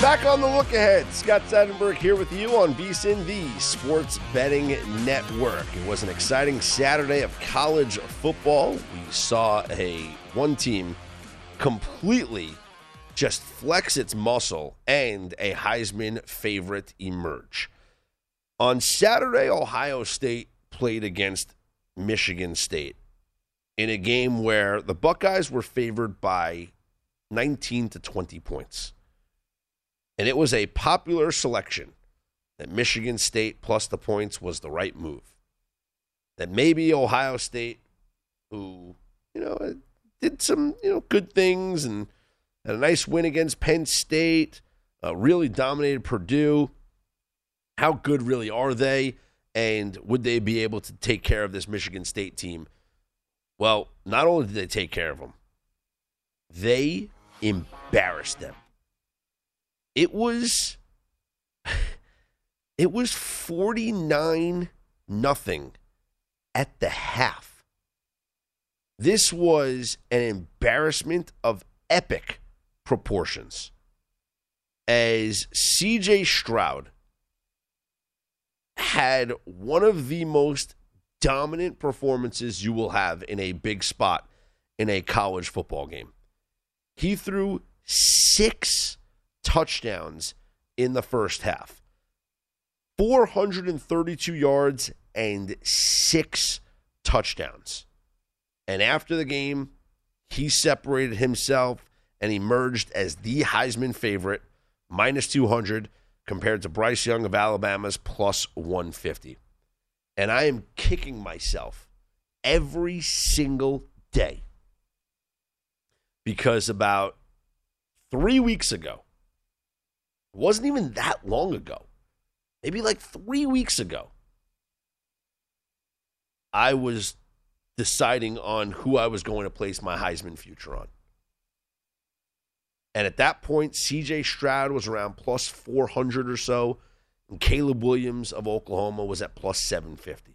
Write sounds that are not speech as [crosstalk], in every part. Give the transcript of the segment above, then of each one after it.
Back on the look ahead, Scott Seidenberg here with you on VSIN, the Sports Betting Network. It was an exciting Saturday of college football. We saw a one team completely just flex its muscle and a Heisman favorite emerge. On Saturday, Ohio State played against Michigan State in a game where the Buckeyes were favored by 19 to 20 points. And it was a popular selection that Michigan State plus the points was the right move. That maybe Ohio State, who, you know, did some, you know, good things and had a nice win against Penn State, uh, really dominated Purdue. How good really are they? And would they be able to take care of this Michigan State team? Well, not only did they take care of them, they embarrassed them. It was [laughs] it was 49 nothing at the half. This was an embarrassment of epic proportions. As CJ Stroud had one of the most dominant performances you will have in a big spot in a college football game. He threw six touchdowns in the first half 432 yards and six touchdowns. And after the game, he separated himself and emerged as the Heisman favorite, minus 200 compared to Bryce Young of Alabama's plus 150. And I am kicking myself every single day because about three weeks ago, it wasn't even that long ago, maybe like three weeks ago, I was deciding on who I was going to place my Heisman future on. And at that point, CJ Stroud was around plus 400 or so, and Caleb Williams of Oklahoma was at plus 750.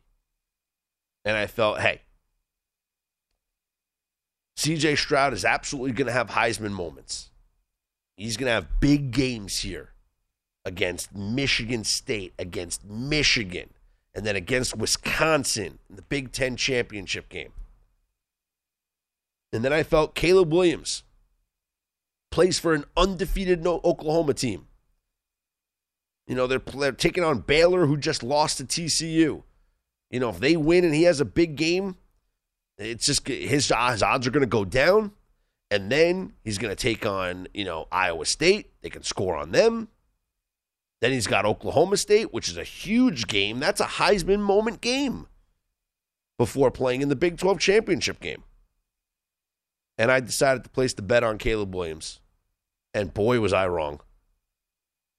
And I felt, hey, CJ Stroud is absolutely going to have Heisman moments. He's going to have big games here against Michigan State, against Michigan, and then against Wisconsin in the Big Ten championship game. And then I felt Caleb Williams plays for an undefeated Oklahoma team. You know, they're, they're taking on Baylor, who just lost to TCU. You know, if they win and he has a big game, it's just his, his odds are going to go down. And then he's going to take on, you know, Iowa State. They can score on them. Then he's got Oklahoma State, which is a huge game. That's a Heisman moment game before playing in the Big 12 championship game. And I decided to place the bet on Caleb Williams. And boy, was I wrong.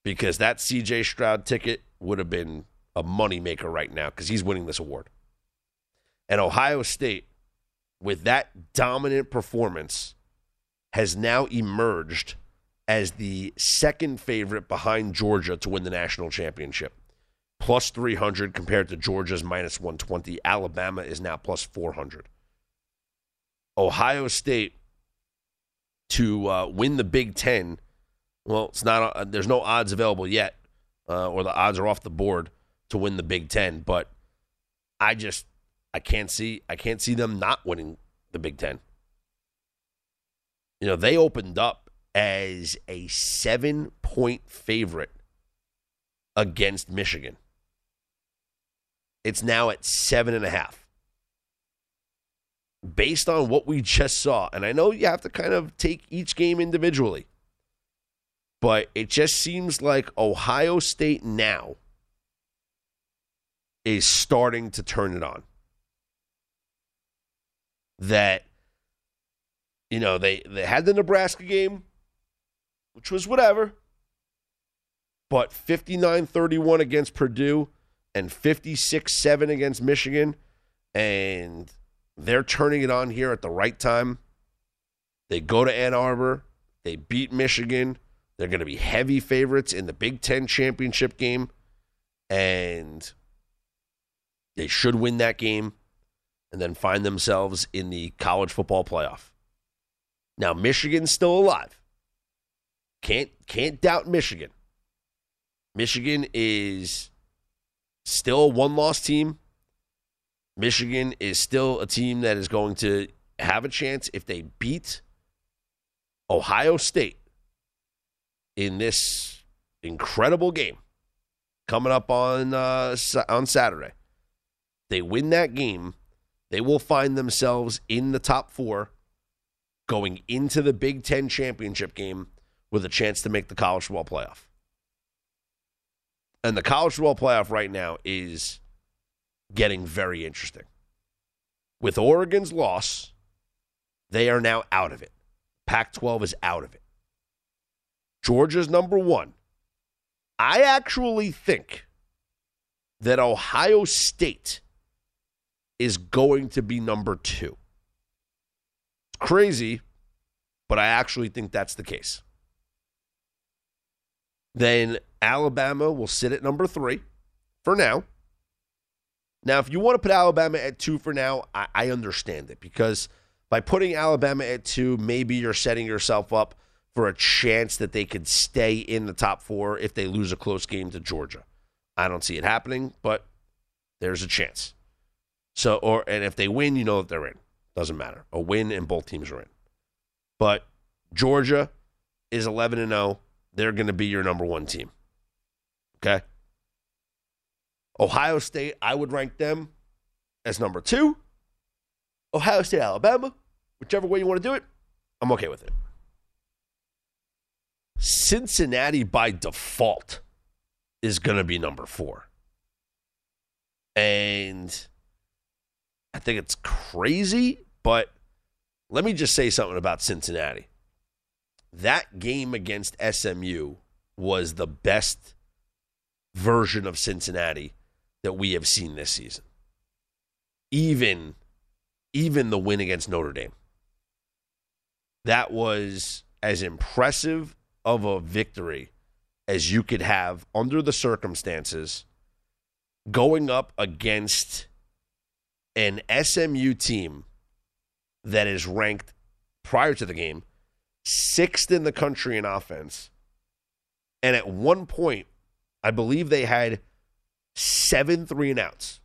Because that CJ Stroud ticket would have been a moneymaker right now because he's winning this award. And Ohio State, with that dominant performance, has now emerged as the second favorite behind Georgia to win the national championship. Plus 300 compared to Georgia's minus 120. Alabama is now plus 400. Ohio State to uh, win the Big Ten. Well, it's not. Uh, there's no odds available yet, uh, or the odds are off the board to win the Big Ten. But I just I can't see I can't see them not winning the Big Ten. You know, they opened up as a seven point favorite against Michigan. It's now at seven and a half. Based on what we just saw, and I know you have to kind of take each game individually, but it just seems like Ohio State now is starting to turn it on. That, you know, they, they had the Nebraska game, which was whatever, but 59 31 against Purdue and 56 7 against Michigan. And they're turning it on here at the right time. They go to Ann Arbor, they beat Michigan. They're going to be heavy favorites in the Big Ten championship game. And they should win that game and then find themselves in the college football playoff. Now, Michigan's still alive. Can't can't doubt Michigan. Michigan is still a one-loss team. Michigan is still a team that is going to have a chance if they beat Ohio State in this incredible game coming up on uh, on Saturday they win that game, they will find themselves in the top four going into the Big Ten championship game with a chance to make the college football playoff. And the college football playoff right now is getting very interesting. With Oregon's loss, they are now out of it. Pac 12 is out of it. Georgia's number one. I actually think that Ohio State is going to be number two. It's crazy, but I actually think that's the case. Then Alabama will sit at number three for now. Now, if you want to put Alabama at two for now, I, I understand it because by putting Alabama at two, maybe you're setting yourself up for a chance that they could stay in the top four if they lose a close game to Georgia. I don't see it happening, but there's a chance. So, or and if they win, you know that they're in. Doesn't matter. A win and both teams are in. But Georgia is 11 and 0. They're going to be your number one team. Okay. Ohio State, I would rank them as number two. Ohio State, Alabama, whichever way you want to do it, I'm okay with it. Cincinnati by default is going to be number four. And I think it's crazy, but let me just say something about Cincinnati. That game against SMU was the best version of Cincinnati that we have seen this season. Even even the win against Notre Dame. That was as impressive of a victory as you could have under the circumstances going up against an SMU team that is ranked prior to the game sixth in the country in offense. And at one point, I believe they had seven three and outs.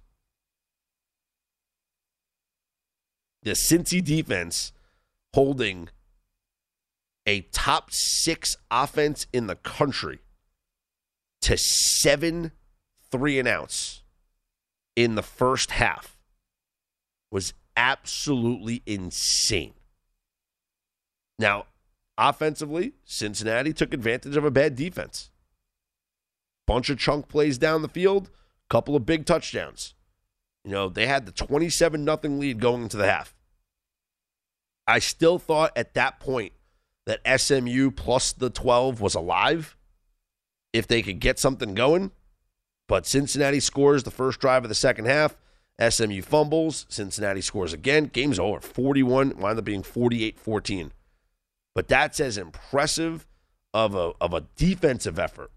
The Cincy defense holding a top six offense in the country to seven three and outs in the first half was absolutely insane. Now, offensively, Cincinnati took advantage of a bad defense. Bunch of chunk plays down the field, couple of big touchdowns. You know, they had the 27 nothing lead going into the half. I still thought at that point that SMU plus the 12 was alive if they could get something going. But Cincinnati scores the first drive of the second half. SMU fumbles. Cincinnati scores again. Game's over. 41, wound up being 48 14. But that's as impressive of a, of a defensive effort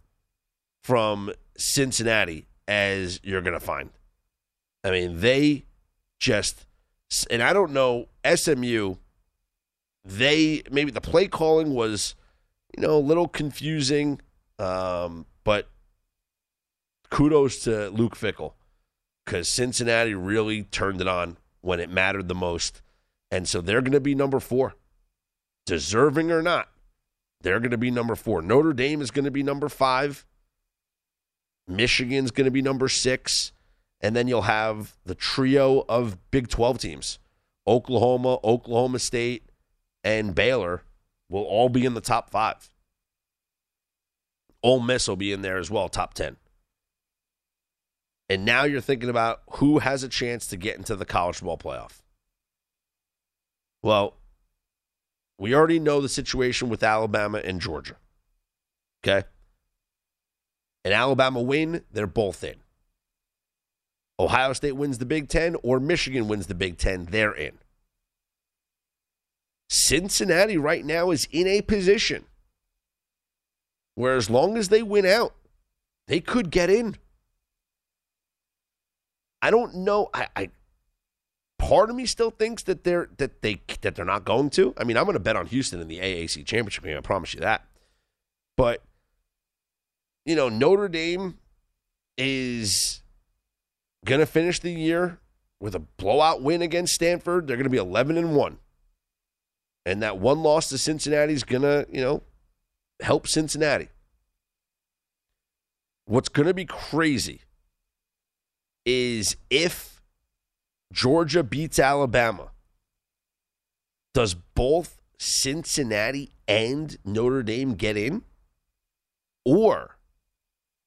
from Cincinnati as you're going to find. I mean, they just, and I don't know, SMU, they, maybe the play calling was, you know, a little confusing, um, but kudos to Luke Fickell because Cincinnati really turned it on when it mattered the most. And so they're going to be number four. Deserving or not, they're going to be number four. Notre Dame is going to be number five. Michigan's going to be number six. And then you'll have the trio of Big 12 teams Oklahoma, Oklahoma State, and Baylor will all be in the top five. Ole Miss will be in there as well, top 10. And now you're thinking about who has a chance to get into the college football playoff. Well, we already know the situation with Alabama and Georgia. Okay? An Alabama win, they're both in. Ohio State wins the Big Ten or Michigan wins the Big Ten, they're in. Cincinnati right now is in a position where, as long as they win out, they could get in. I don't know. I, I part of me still thinks that they're that they that they're not going to. I mean, I'm going to bet on Houston in the AAC championship game. I promise you that. But you know, Notre Dame is going to finish the year with a blowout win against Stanford. They're going to be 11 and 1. And that one loss to Cincinnati is going to, you know, help Cincinnati. What's going to be crazy is if Georgia beats Alabama, does both Cincinnati and Notre Dame get in? Or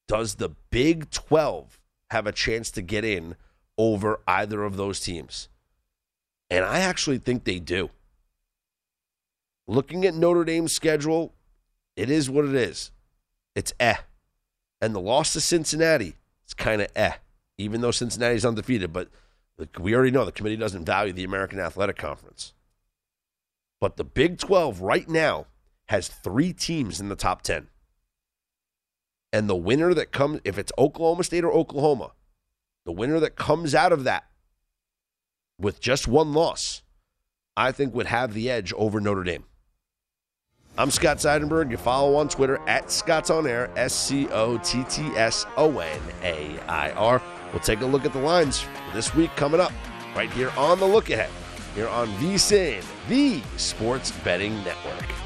does the Big 12 have a chance to get in over either of those teams? And I actually think they do. Looking at Notre Dame's schedule, it is what it is. It's eh. And the loss to Cincinnati, it's kind of eh, even though Cincinnati's undefeated. But we already know the committee doesn't value the American Athletic Conference. But the Big 12 right now has three teams in the top 10. And the winner that comes, if it's Oklahoma State or Oklahoma, the winner that comes out of that with just one loss, I think would have the edge over Notre Dame. I'm Scott Seidenberg. You follow on Twitter at Scott's On Air, S C O T T S O N A I R. We'll take a look at the lines this week coming up right here on the look ahead here on VSIN, the Sports Betting Network.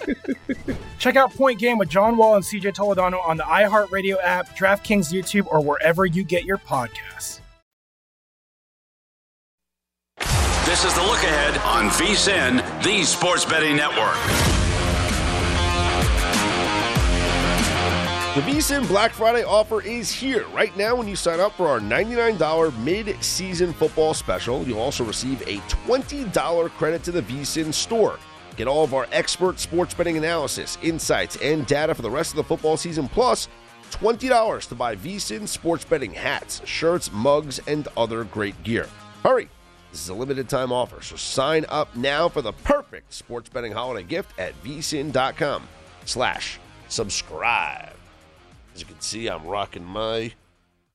[laughs] Check out Point Game with John Wall and CJ Toledano on the iHeartRadio app, DraftKings YouTube, or wherever you get your podcasts. This is the look ahead on VSIN, the Sports Betting Network. The VSIN Black Friday offer is here. Right now, when you sign up for our $99 mid season football special, you'll also receive a $20 credit to the VSIN store. Get all of our expert sports betting analysis, insights, and data for the rest of the football season, plus $20 to buy VSIN sports betting hats, shirts, mugs, and other great gear. Hurry! This is a limited time offer, so sign up now for the perfect sports betting holiday gift at vsin.com slash subscribe. As you can see, I'm rocking my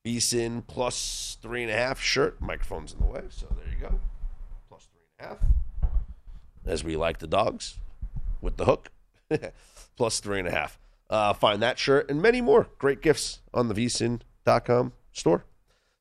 VSIN plus three and a half shirt. Microphone's in the way, so there you go. Plus three and a half. As we like the dogs with the hook. [laughs] plus three and a half. Uh, find that shirt and many more great gifts on the vsin.com store.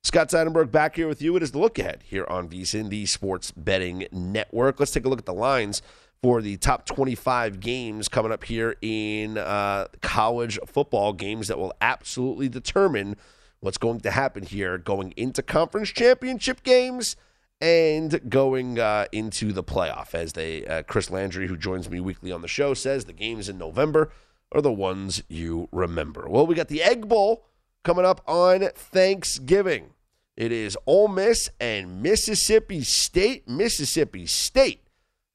Scott Seidenberg back here with you. It is the look ahead here on VSIN, the sports betting network. Let's take a look at the lines for the top 25 games coming up here in uh, college football games that will absolutely determine what's going to happen here going into conference championship games and going uh, into the playoff. As they, uh, Chris Landry, who joins me weekly on the show, says the games in November are the ones you remember. Well, we got the Egg Bowl coming up on Thanksgiving. It is Ole Miss and Mississippi State. Mississippi State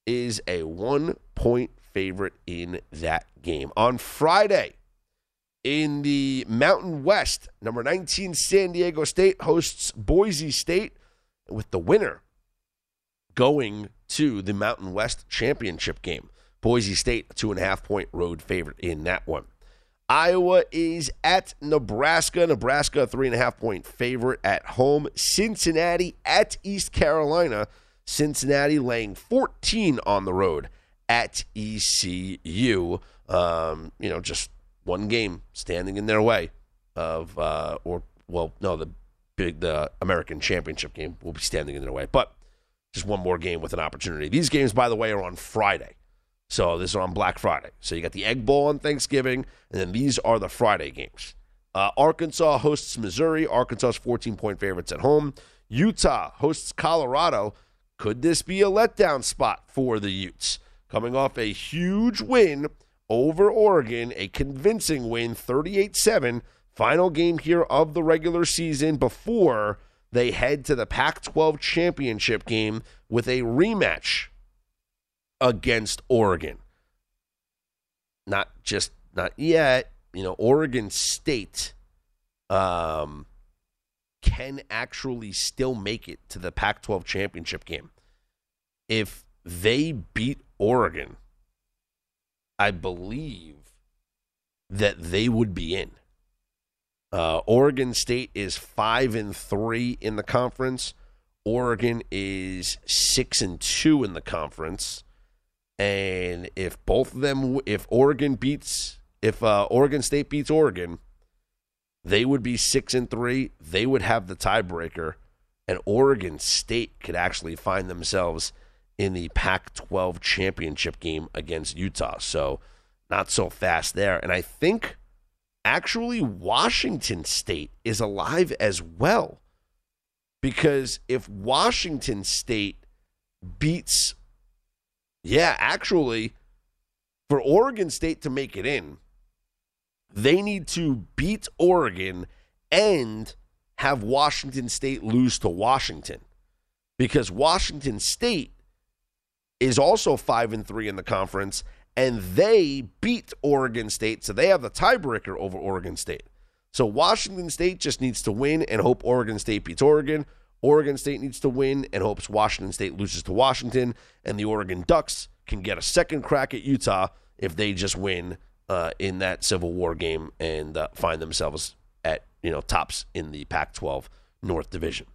is a one point favorite in that game. On Friday, in the Mountain West, number 19 San Diego State hosts Boise State with the winner going to the Mountain West championship game. Boise State, a two and a half point road favorite in that one. Iowa is at Nebraska. Nebraska, three and a half point favorite at home. Cincinnati at East Carolina. Cincinnati laying 14 on the road at ECU. Um, you know, just one game standing in their way of, uh, or, well, no, the big, the American Championship game will be standing in their way. But just one more game with an opportunity. These games, by the way, are on Friday. So this is on Black Friday. So you got the Egg Bowl on Thanksgiving, and then these are the Friday games. Uh, Arkansas hosts Missouri. Arkansas's 14 point favorites at home. Utah hosts Colorado. Could this be a letdown spot for the Utes? Coming off a huge win over Oregon, a convincing win, 38 7. Final game here of the regular season before they head to the Pac 12 championship game with a rematch against Oregon. Not just not yet. You know, Oregon State um, can actually still make it to the Pac 12 championship game. If they beat Oregon, I believe that they would be in. Uh, Oregon State is five and three in the conference. Oregon is six and two in the conference. And if both of them, if Oregon beats, if uh, Oregon State beats Oregon, they would be six and three. They would have the tiebreaker, and Oregon State could actually find themselves in the Pac 12 championship game against Utah. So, not so fast there. And I think actually Washington State is alive as well. Because if Washington State beats, yeah, actually, for Oregon State to make it in, they need to beat Oregon and have Washington State lose to Washington. Because Washington State is also 5 and 3 in the conference and they beat Oregon State, so they have the tiebreaker over Oregon State. So Washington State just needs to win and hope Oregon State beats Oregon. Oregon State needs to win and hopes Washington State loses to Washington, and the Oregon Ducks can get a second crack at Utah if they just win uh, in that Civil War game and uh, find themselves at you know tops in the Pac-12 North Division.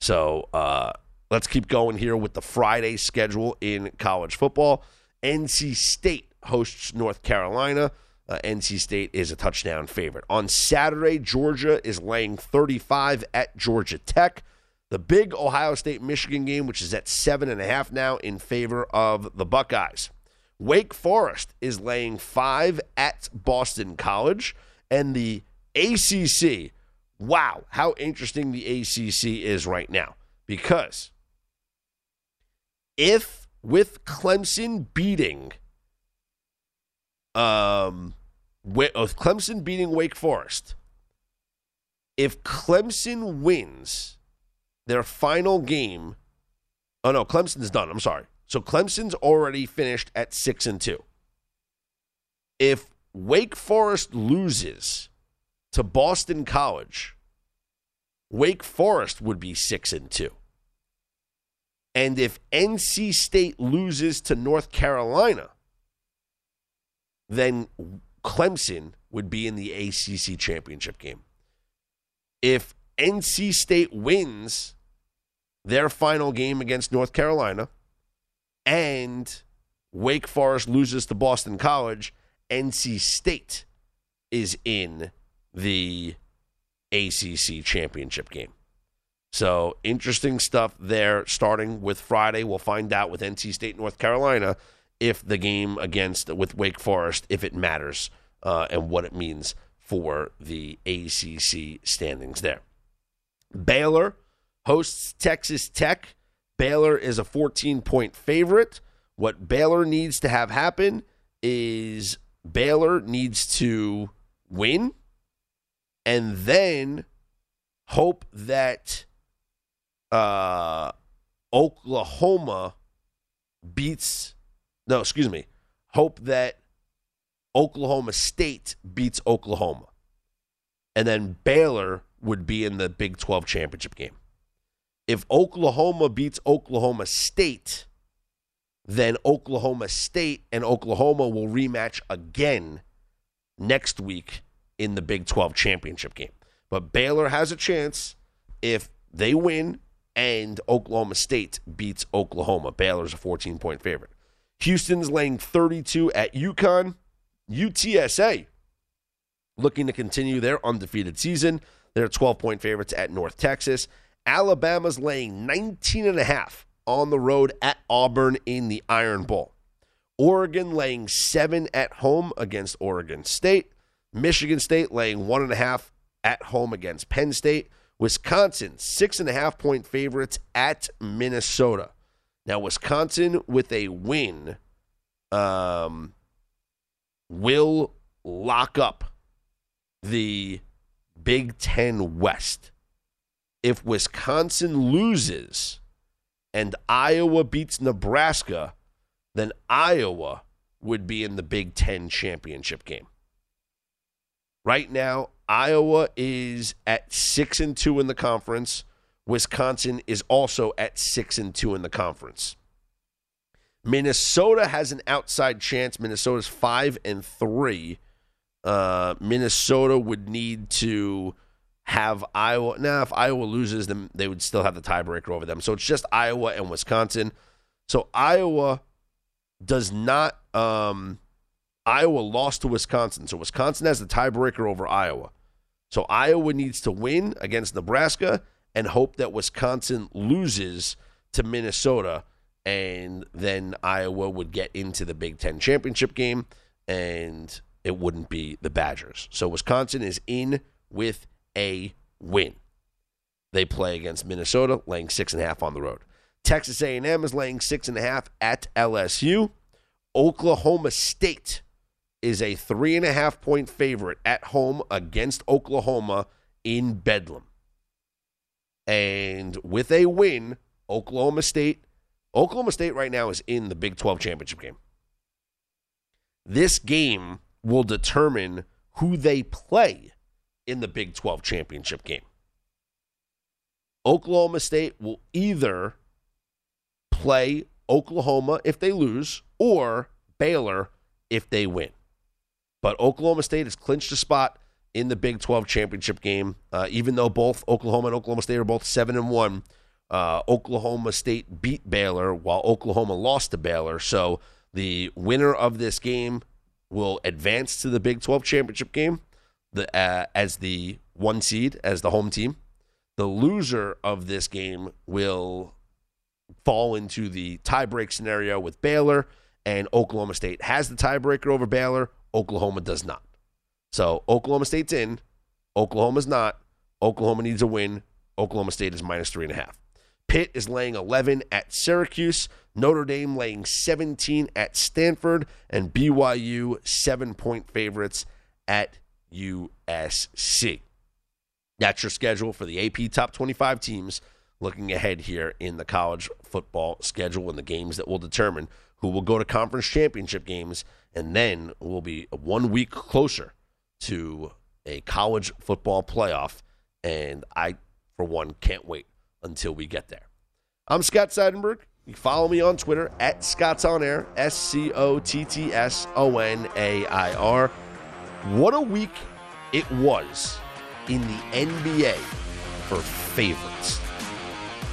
So uh, let's keep going here with the Friday schedule in college football. NC State hosts North Carolina. Uh, NC State is a touchdown favorite. On Saturday, Georgia is laying 35 at Georgia Tech. The big Ohio State Michigan game, which is at seven and a half now, in favor of the Buckeyes. Wake Forest is laying five at Boston College. And the ACC, wow, how interesting the ACC is right now. Because if with Clemson beating um of Clemson beating Wake Forest, if Clemson wins their final game, oh no, Clemson's done. I'm sorry. So Clemson's already finished at six and two. If Wake Forest loses to Boston College, Wake Forest would be six and two. And if NC State loses to North Carolina, then Clemson would be in the ACC championship game. If NC State wins their final game against North Carolina and Wake Forest loses to Boston College, NC State is in the ACC championship game. So interesting stuff there. Starting with Friday, we'll find out with NC State, North Carolina, if the game against with Wake Forest, if it matters, uh, and what it means for the ACC standings there. Baylor hosts Texas Tech. Baylor is a 14 point favorite. What Baylor needs to have happen is Baylor needs to win and then hope that uh, Oklahoma beats, no, excuse me, hope that Oklahoma State beats Oklahoma. And then Baylor would be in the Big 12 championship game. If Oklahoma beats Oklahoma State, then Oklahoma State and Oklahoma will rematch again next week in the Big 12 championship game. But Baylor has a chance if they win and Oklahoma State beats Oklahoma. Baylor's a 14 point favorite. Houston's laying 32 at UConn. UTSA looking to continue their undefeated season. They're 12 point favorites at North Texas. Alabama's laying 19 and a half on the road at Auburn in the Iron Bowl. Oregon laying seven at home against Oregon State. Michigan State laying one and a half at home against Penn State. Wisconsin, six and a half point favorites at Minnesota. Now, Wisconsin with a win um, will lock up the Big Ten West. If Wisconsin loses and Iowa beats Nebraska, then Iowa would be in the Big Ten championship game. Right now, Iowa is at six and two in the conference. Wisconsin is also at six and two in the conference. Minnesota has an outside chance. Minnesota's five and three. Uh, Minnesota would need to have Iowa. Now, if Iowa loses, then they would still have the tiebreaker over them. So it's just Iowa and Wisconsin. So Iowa does not. Um, Iowa lost to Wisconsin, so Wisconsin has the tiebreaker over Iowa. So Iowa needs to win against Nebraska and hope that Wisconsin loses to Minnesota. And then Iowa would get into the Big Ten championship game and it wouldn't be the Badgers. So Wisconsin is in with a win. They play against Minnesota, laying six and a half on the road. Texas A&M is laying six and a half at LSU. Oklahoma State is a three and a half point favorite at home against Oklahoma in Bedlam. And with a win, Oklahoma State, Oklahoma State right now is in the Big 12 championship game. This game will determine who they play in the Big 12 championship game. Oklahoma State will either play Oklahoma if they lose or Baylor if they win. But Oklahoma State has clinched a spot in the Big 12 championship game, uh, even though both Oklahoma and Oklahoma State are both 7 and 1. Uh, Oklahoma State beat Baylor while Oklahoma lost to Baylor. So the winner of this game will advance to the Big 12 championship game the, uh, as the one seed, as the home team. The loser of this game will fall into the tiebreak scenario with Baylor, and Oklahoma State has the tiebreaker over Baylor. Oklahoma does not. So Oklahoma State's in. Oklahoma's not. Oklahoma needs a win. Oklahoma State is minus three and a half. Pitt is laying 11 at Syracuse. Notre Dame laying 17 at Stanford. And BYU seven point favorites at USC. That's your schedule for the AP top 25 teams looking ahead here in the college football schedule and the games that will determine who will go to conference championship games. And then we'll be one week closer to a college football playoff. And I, for one, can't wait until we get there. I'm Scott Seidenberg. You follow me on Twitter at Scott's On Air, S C O T T S O N A I R. What a week it was in the NBA for favorites.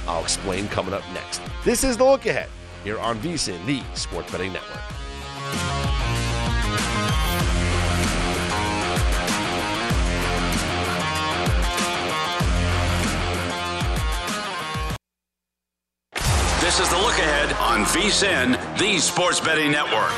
I'll explain coming up next. This is the look ahead here on VSIN, the Sports Betting Network. On VSIN, the Sports Betting Network.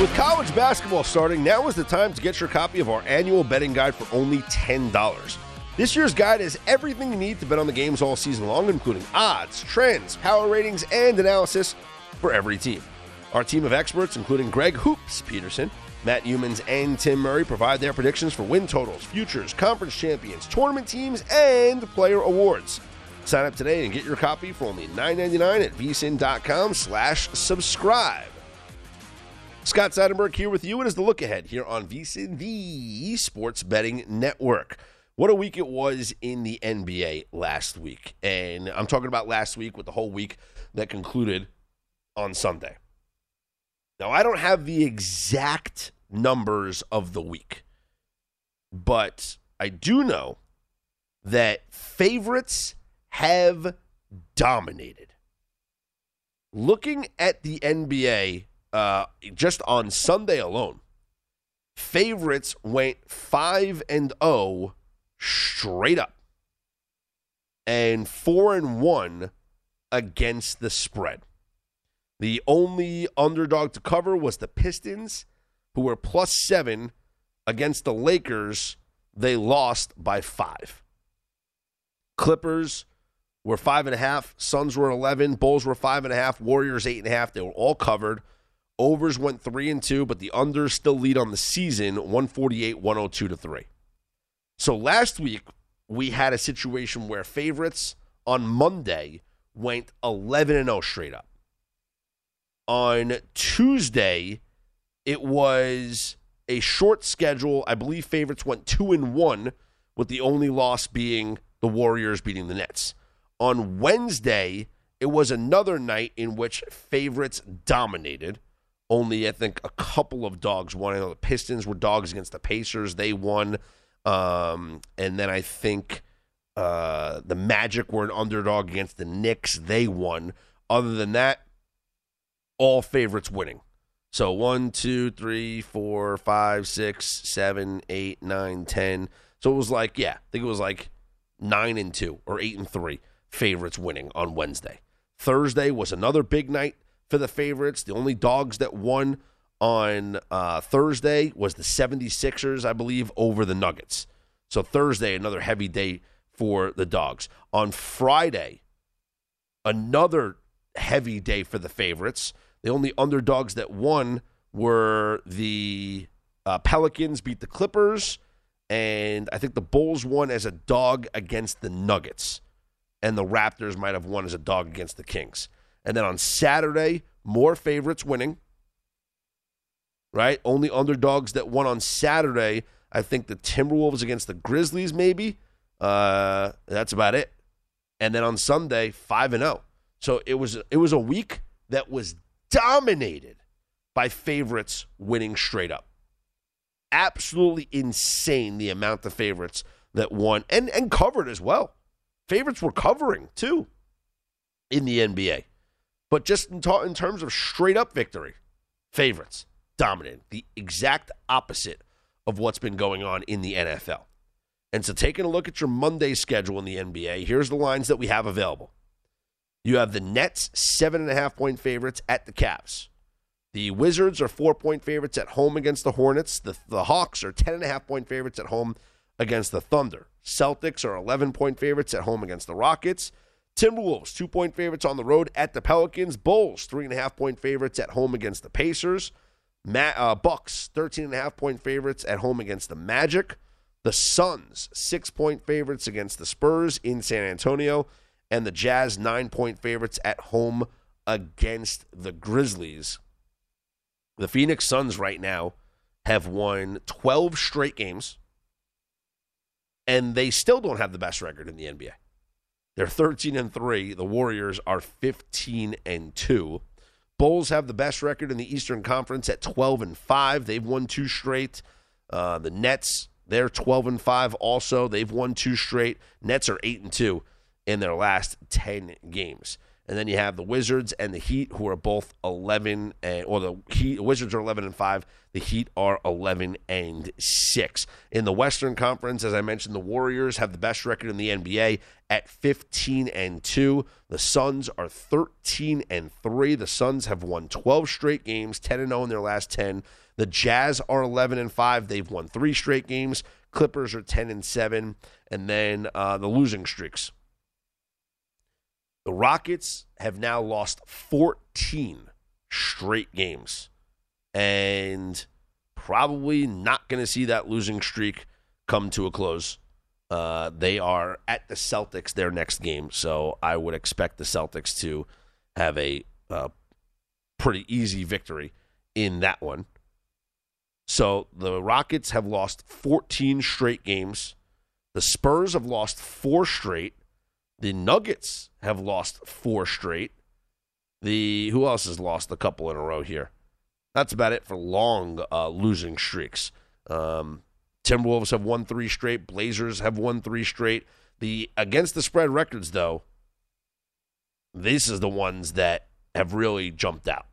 With college basketball starting, now is the time to get your copy of our annual betting guide for only $10. This year's guide has everything you need to bet on the games all season long, including odds, trends, power ratings, and analysis for every team. Our team of experts, including Greg Hoops Peterson, Matt Youmans, and Tim Murray, provide their predictions for win totals, futures, conference champions, tournament teams, and player awards. Sign up today and get your copy for only $9.99 at vsin.com slash subscribe. Scott Seidenberg here with you. It is the look ahead here on VSIN, the Sports Betting Network. What a week it was in the NBA last week. And I'm talking about last week with the whole week that concluded on Sunday. Now, I don't have the exact numbers of the week, but I do know that favorites have dominated. Looking at the NBA uh, just on Sunday alone, favorites went 5 and 0 straight up and 4 and 1 against the spread. The only underdog to cover was the Pistons, who were plus 7 against the Lakers. They lost by 5. Clippers were 5.5, Suns were 11, Bulls were 5.5, Warriors 8.5. They were all covered. Overs went three and two, but the unders still lead on the season 148 102 to 3. So last week, we had a situation where favorites on Monday went 11 and 0 straight up. On Tuesday, it was a short schedule. I believe favorites went 2 and 1 with the only loss being the Warriors beating the Nets. On Wednesday, it was another night in which favorites dominated only I think a couple of dogs won. I know the Pistons were dogs against the Pacers; they won. Um, and then I think uh, the Magic were an underdog against the Knicks; they won. Other than that, all favorites winning. So one, two, three, four, five, six, seven, eight, nine, ten. So it was like, yeah, I think it was like nine and two or eight and three favorites winning on Wednesday. Thursday was another big night for the favorites. The only dogs that won on uh, Thursday was the 76ers, I believe, over the Nuggets. So Thursday, another heavy day for the dogs. On Friday, another heavy day for the favorites. The only underdogs that won were the uh, Pelicans beat the Clippers, and I think the Bulls won as a dog against the Nuggets, and the Raptors might have won as a dog against the Kings. And then on Saturday, more favorites winning. Right? Only underdogs that won on Saturday. I think the Timberwolves against the Grizzlies, maybe. Uh, that's about it. And then on Sunday, five and zero. So it was it was a week that was dominated by favorites winning straight up. Absolutely insane the amount of favorites that won and and covered as well. Favorites were covering too in the NBA. But just in, ta- in terms of straight up victory, favorites dominated. The exact opposite of what's been going on in the NFL. And so, taking a look at your Monday schedule in the NBA, here's the lines that we have available. You have the Nets, seven and a half point favorites at the Cavs. The Wizards are four point favorites at home against the Hornets. The, the Hawks are ten and a half point favorites at home against the Thunder. Celtics are 11 point favorites at home against the Rockets. Timberwolves, two point favorites on the road at the Pelicans. Bulls, three and a half point favorites at home against the Pacers. Ma- uh, Bucks, 13 and a half point favorites at home against the Magic. The Suns, six point favorites against the Spurs in San Antonio. And the Jazz, nine point favorites at home against the Grizzlies. The Phoenix Suns right now have won 12 straight games, and they still don't have the best record in the NBA. They're 13 and 3. The Warriors are 15 and 2. Bulls have the best record in the Eastern Conference at 12 and 5. They've won two straight. Uh, the Nets, they're 12 and 5 also. They've won two straight. Nets are 8 and 2 in their last 10 games. And then you have the Wizards and the Heat, who are both 11 and, or the Heat, Wizards are 11 and 5. The Heat are 11 and 6. In the Western Conference, as I mentioned, the Warriors have the best record in the NBA at 15 and 2. The Suns are 13 and 3. The Suns have won 12 straight games, 10 and 0 in their last 10. The Jazz are 11 and 5. They've won three straight games. Clippers are 10 and 7. And then uh, the losing streaks. The Rockets have now lost 14 straight games and probably not going to see that losing streak come to a close. Uh, they are at the Celtics their next game, so I would expect the Celtics to have a uh, pretty easy victory in that one. So the Rockets have lost 14 straight games. The Spurs have lost four straight. The Nuggets have lost four straight. The who else has lost a couple in a row here? That's about it for long uh, losing streaks. Um, Timberwolves have won three straight. Blazers have won three straight. The against the spread records, though, this is the ones that have really jumped out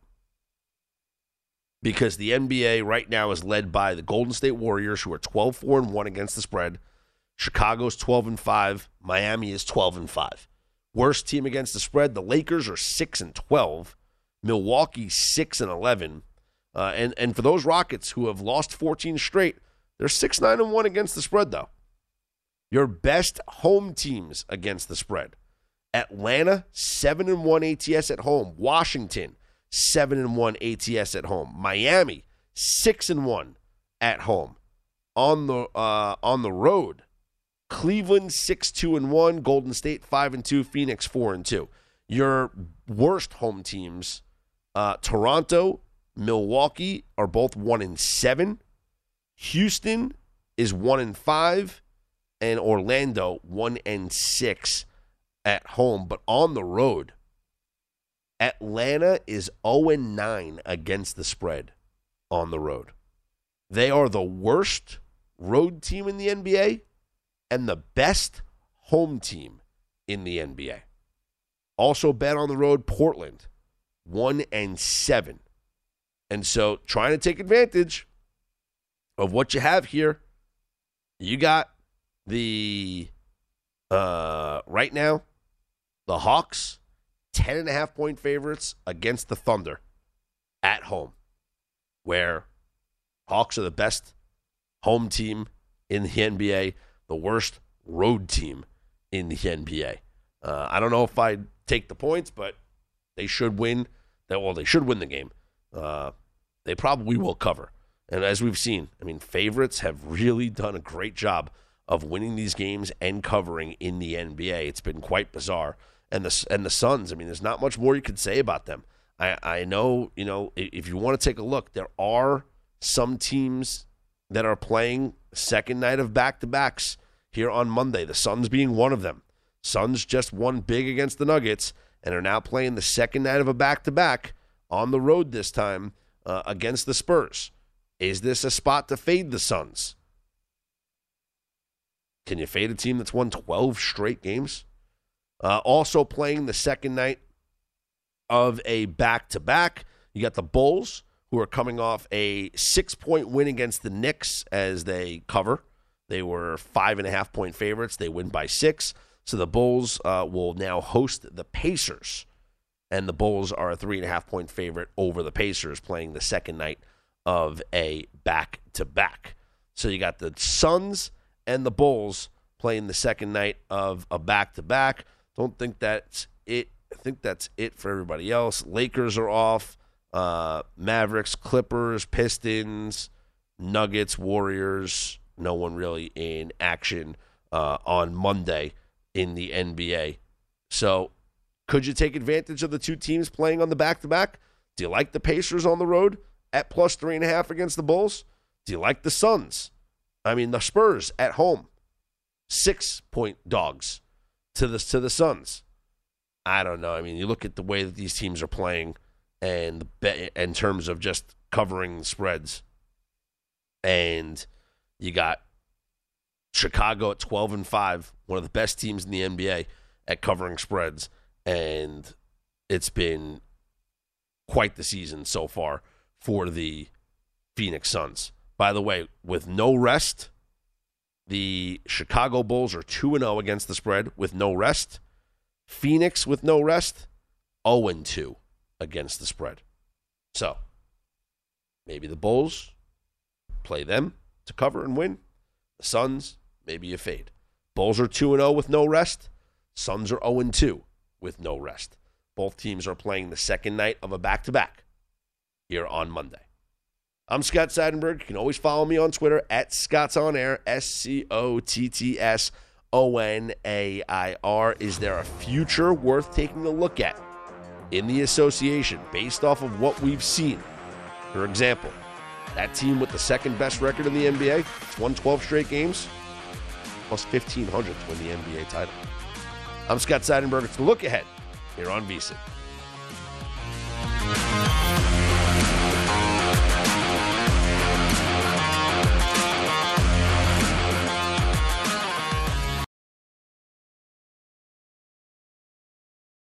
because the NBA right now is led by the Golden State Warriors, who are 12 4 and 1 against the spread. Chicago's 12 and 5. Miami is 12 and 5. Worst team against the spread, the Lakers are 6 and 12. Milwaukee 6 and 11. Uh, and and for those Rockets who have lost 14 straight, they're 6 9 and 1 against the spread though. Your best home teams against the spread. Atlanta 7 and 1 ATS at home. Washington 7 and 1 ATS at home. Miami 6 and 1 at home. On the uh, on the road, Cleveland 6 2 and 1, Golden State 5 and 2, Phoenix 4 and 2. Your worst home teams, uh, Toronto, Milwaukee are both 1 and 7. Houston is 1 and 5 and Orlando 1 and 6 at home, but on the road Atlanta is 0 and 9 against the spread on the road. They are the worst road team in the NBA and the best home team in the NBA. Also bet on the road Portland 1 and 7 And so trying to take advantage of what you have here, you got the uh right now, the Hawks, 10 and a half point favorites against the Thunder at home, where Hawks are the best home team in the NBA, the worst road team in the NBA. Uh, I don't know if I'd take the points, but they should win. That well, they should win the game. Uh, they probably will cover. And as we've seen, I mean, favorites have really done a great job of winning these games and covering in the NBA. It's been quite bizarre. And the and the Suns, I mean, there's not much more you could say about them. I I know, you know, if you want to take a look, there are some teams that are playing second night of back-to-backs here on Monday. The Suns being one of them. Suns just won big against the Nuggets and are now playing the second night of a back-to-back on the road this time uh, against the Spurs. Is this a spot to fade the Suns? Can you fade a team that's won 12 straight games? Uh, also playing the second night of a back to back, you got the Bulls, who are coming off a six point win against the Knicks as they cover. They were five and a half point favorites. They win by six. So the Bulls uh, will now host the Pacers. And the Bulls are a three and a half point favorite over the Pacers, playing the second night of a back to back. So you got the Suns and the Bulls playing the second night of a back to back. Don't think that's it. I think that's it for everybody else. Lakers are off. Uh, Mavericks, Clippers, Pistons, Nuggets, Warriors. No one really in action uh, on Monday in the NBA. So, could you take advantage of the two teams playing on the back to back? Do you like the Pacers on the road at plus three and a half against the Bulls? Do you like the Suns? I mean, the Spurs at home, six point dogs to the to the Suns. I don't know. I mean, you look at the way that these teams are playing, and in terms of just covering spreads, and you got Chicago at twelve and five, one of the best teams in the NBA at covering spreads, and it's been quite the season so far for the Phoenix Suns. By the way, with no rest, the Chicago Bulls are 2 0 against the spread with no rest. Phoenix with no rest, 0 2 against the spread. So, maybe the Bulls play them to cover and win. The Suns, maybe a fade. Bulls are 2 0 with no rest. Suns are 0 2 with no rest. Both teams are playing the second night of a back to back here on Monday. I'm Scott Seidenberg. You can always follow me on Twitter at Scott's On Air, S C O T T S O N A I R. Is there a future worth taking a look at in the association based off of what we've seen? For example, that team with the second best record in the NBA, it's won 12 straight games, plus 1,500 to win the NBA title. I'm Scott Seidenberg. It's the look ahead here on VSIN.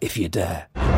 if you dare.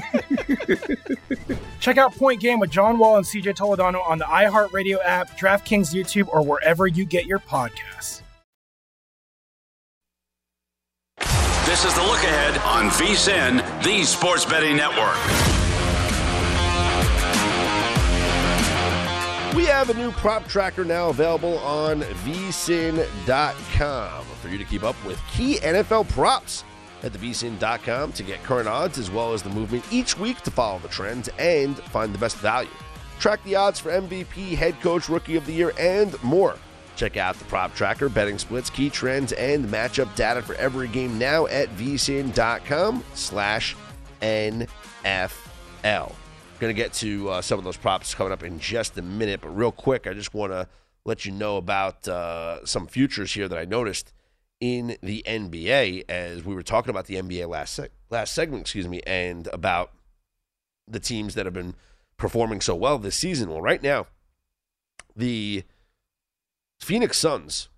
Check out Point Game with John Wall and CJ Toledano on the iHeartRadio app, DraftKings YouTube, or wherever you get your podcasts. This is the look ahead on VSIN, the Sports Betting Network. We have a new prop tracker now available on vsin.com for you to keep up with key NFL props at the vsin.com to get current odds as well as the movement each week to follow the trends and find the best value. Track the odds for MVP, head coach, rookie of the year, and more. Check out the prop tracker, betting splits, key trends, and matchup data for every game now at vsin.com slash NFL. Going to get to uh, some of those props coming up in just a minute, but real quick, I just want to let you know about uh, some futures here that I noticed in the NBA as we were talking about the NBA last last segment, excuse me, and about the teams that have been performing so well this season. Well, right now, the Phoenix Suns,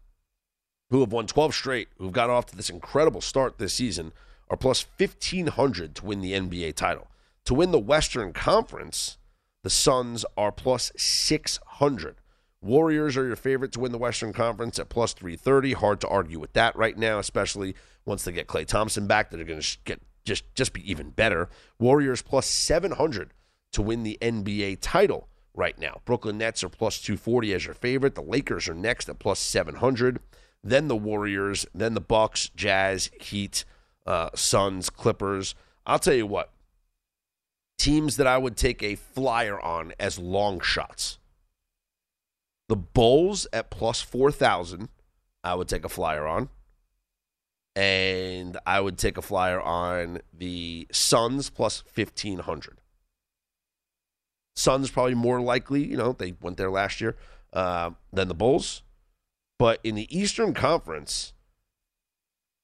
who have won 12 straight, who've got off to this incredible start this season, are plus 1,500 to win the NBA title. To win the Western Conference, the Suns are plus 600. Warriors are your favorite to win the Western Conference at plus 330. Hard to argue with that right now, especially once they get Klay Thompson back. that are going to get just just be even better. Warriors plus 700 to win the NBA title right now. Brooklyn Nets are plus 240 as your favorite. The Lakers are next at plus 700. Then the Warriors, then the Bucks, Jazz, Heat, uh, Suns, Clippers. I'll tell you what. Teams that I would take a flyer on as long shots. The Bulls at plus 4,000, I would take a flyer on. And I would take a flyer on the Suns plus 1,500. Suns probably more likely, you know, they went there last year, uh, than the Bulls. But in the Eastern Conference,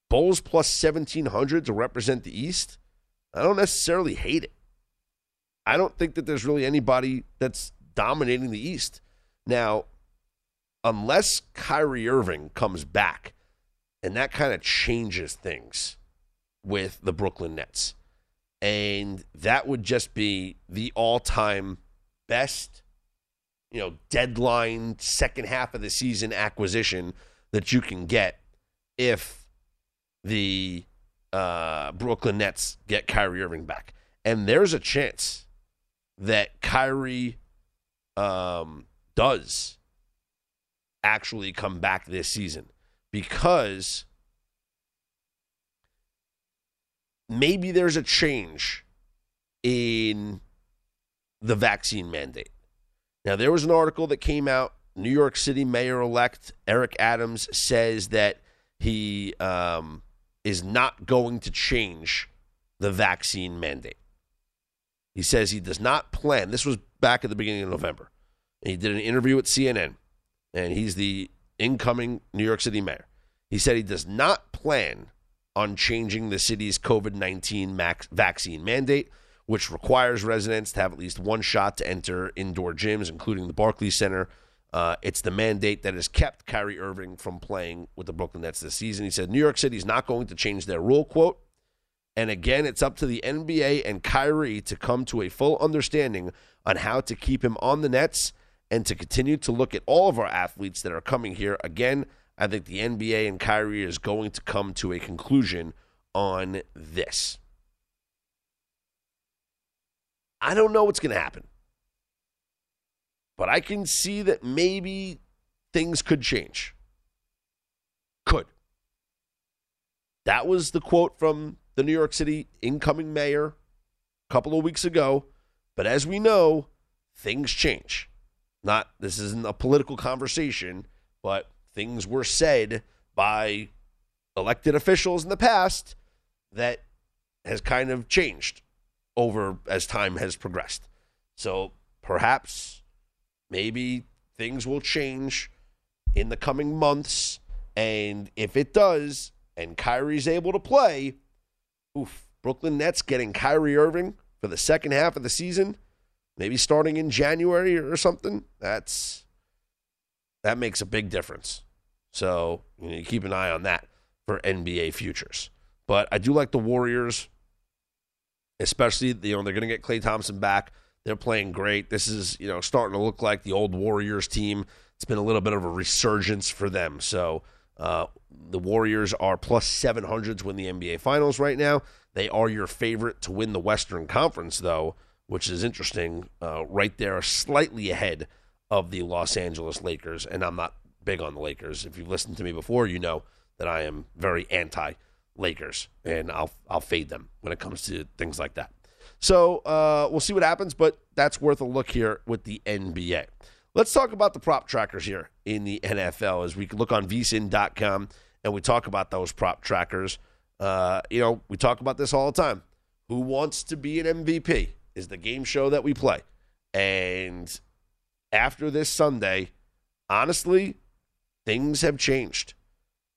Bulls plus 1,700 to represent the East, I don't necessarily hate it. I don't think that there's really anybody that's dominating the East. Now, unless Kyrie Irving comes back, and that kind of changes things with the Brooklyn Nets. And that would just be the all time best, you know, deadline second half of the season acquisition that you can get if the uh, Brooklyn Nets get Kyrie Irving back. And there's a chance that Kyrie um, does actually come back this season because maybe there's a change in the vaccine mandate. Now, there was an article that came out. New York City Mayor elect Eric Adams says that he um, is not going to change the vaccine mandate. He says he does not plan. This was back at the beginning of November. He did an interview with CNN, and he's the incoming New York City mayor. He said he does not plan on changing the city's COVID 19 vaccine mandate, which requires residents to have at least one shot to enter indoor gyms, including the Barclays Center, Uh, it's the mandate that has kept Kyrie Irving from playing with the Brooklyn Nets this season. He said New York City is not going to change their rule, quote. And again, it's up to the NBA and Kyrie to come to a full understanding on how to keep him on the Nets and to continue to look at all of our athletes that are coming here. Again, I think the NBA and Kyrie is going to come to a conclusion on this. I don't know what's going to happen. But I can see that maybe things could change. Could. That was the quote from the New York City incoming mayor a couple of weeks ago. But as we know, things change. Not this isn't a political conversation, but things were said by elected officials in the past that has kind of changed over as time has progressed. So perhaps, maybe things will change in the coming months. And if it does, and Kyrie's able to play, oof, Brooklyn Nets getting Kyrie Irving for the second half of the season, maybe starting in January or something, that's that makes a big difference. So you, know, you keep an eye on that for NBA futures. But I do like the Warriors especially you know they're going to get Klay Thompson back. They're playing great. This is you know starting to look like the old Warriors team. It's been a little bit of a resurgence for them. So uh, the Warriors are plus 700 to win the NBA Finals right now. They are your favorite to win the Western Conference, though, which is interesting. Uh, right there, slightly ahead of the Los Angeles Lakers. And I'm not big on the Lakers. If you've listened to me before, you know that I am very anti Lakers, and I'll I'll fade them when it comes to things like that. So uh, we'll see what happens, but that's worth a look here with the NBA. Let's talk about the prop trackers here in the NFL as we look on vsin.com and we talk about those prop trackers. Uh, you know, we talk about this all the time. Who wants to be an MVP is the game show that we play. And after this Sunday, honestly, things have changed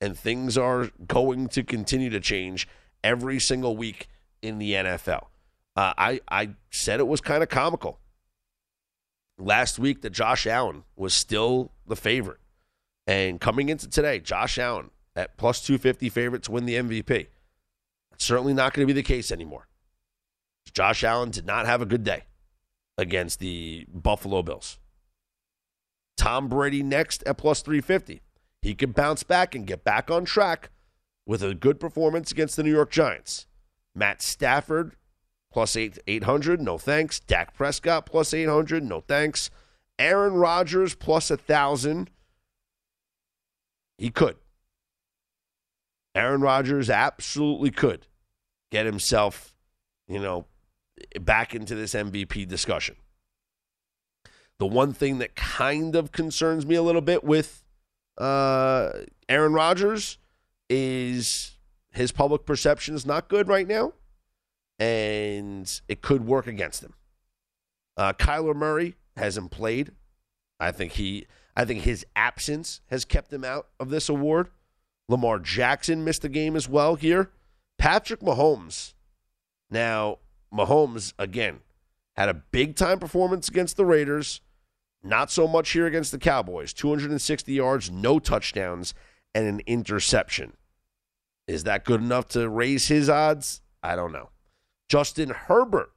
and things are going to continue to change every single week in the NFL. Uh, I I said it was kind of comical last week that Josh Allen was still the favorite, and coming into today, Josh Allen at plus two fifty favorite to win the MVP. That's certainly not going to be the case anymore. Josh Allen did not have a good day against the Buffalo Bills. Tom Brady next at plus 350 he could bounce back and get back on track with a good performance against the New York Giants. Matt Stafford plus eight, 800, no thanks. Dak Prescott plus 800, no thanks. Aaron Rodgers plus 1,000. He could. Aaron Rodgers absolutely could get himself, you know, back into this MVP discussion. The one thing that kind of concerns me a little bit with uh, Aaron Rodgers is his public perception is not good right now, and it could work against him. Uh, Kyler Murray hasn't played. I think he, I think his absence has kept him out of this award. Lamar Jackson missed the game as well here. Patrick Mahomes. Now, Mahomes again had a big time performance against the Raiders. Not so much here against the Cowboys. 260 yards, no touchdowns, and an interception. Is that good enough to raise his odds? I don't know. Justin Herbert.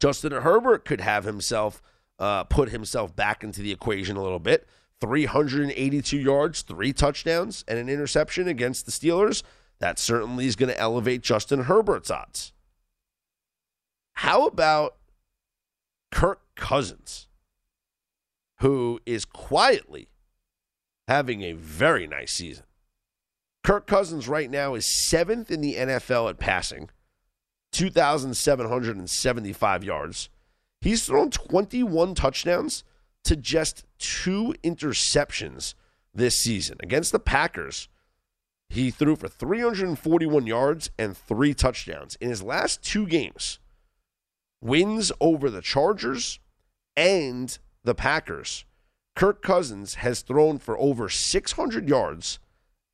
Justin Herbert could have himself uh, put himself back into the equation a little bit. 382 yards, three touchdowns, and an interception against the Steelers. That certainly is going to elevate Justin Herbert's odds. How about Kirk Cousins? who is quietly having a very nice season. Kirk Cousins right now is seventh in the NFL at passing, 2,775 yards. He's thrown 21 touchdowns to just two interceptions this season. Against the Packers, he threw for 341 yards and three touchdowns. In his last two games, wins over the Chargers and the Packers, Kirk Cousins has thrown for over 600 yards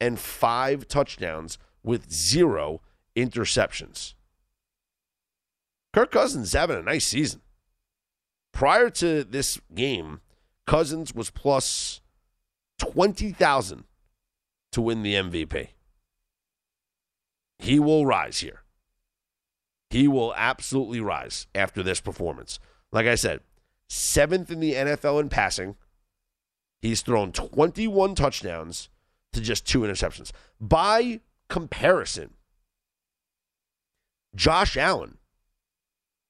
and five touchdowns with zero interceptions. Kirk Cousins is having a nice season. Prior to this game, Cousins was plus 20,000 to win the MVP. He will rise here. He will absolutely rise after this performance. Like I said, seventh in the NFL in passing. He's thrown 21 touchdowns to just two interceptions. By comparison, Josh Allen,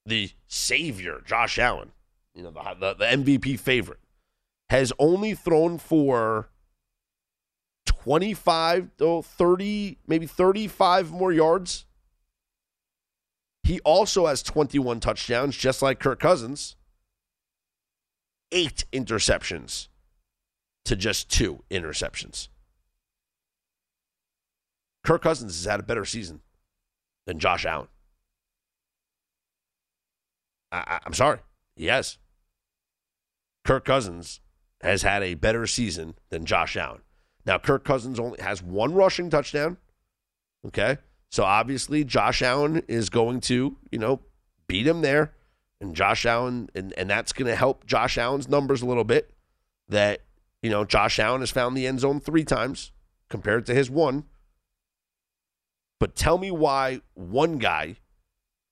the savior, Josh Allen, you know, the, the, the MVP favorite, has only thrown for 25, oh, 30, maybe 35 more yards. He also has 21 touchdowns, just like Kirk Cousins. Eight interceptions to just two interceptions. Kirk Cousins has had a better season than Josh Allen. I, am sorry. Yes. Kirk Cousins has had a better season than Josh Allen. Now, Kirk Cousins only has one rushing touchdown. Okay. So obviously, Josh Allen is going to, you know, beat him there. And Josh Allen, and, and that's going to help Josh Allen's numbers a little bit. That, you know, Josh Allen has found the end zone three times compared to his one. But tell me why one guy,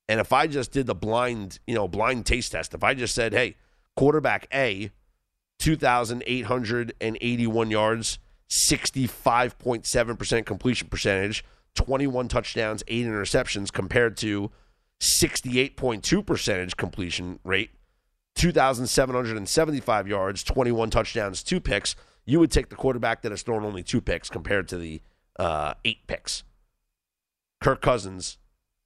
and if I just did the blind, you know, blind taste test, if I just said, hey, quarterback A, 2,881 yards, 65.7% completion percentage, 21 touchdowns, 8 interceptions compared to 68.2 percentage completion rate, 2,775 yards, 21 touchdowns, 2 picks. You would take the quarterback that has thrown only 2 picks compared to the uh, 8 picks. Kirk Cousins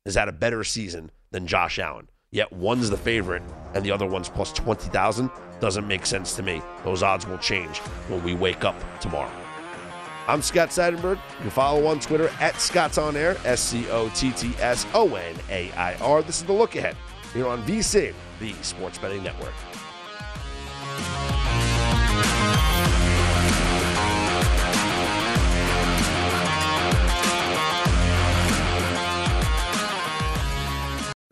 has had a better season than Josh Allen. Yet one's the favorite and the other one's plus 20,000. Doesn't make sense to me. Those odds will change when we wake up tomorrow. I'm Scott Seidenberg. You can follow on Twitter at Scott's On Air, S C O T T S O N A I R. This is the look ahead here on VSIN, the Sports Betting Network.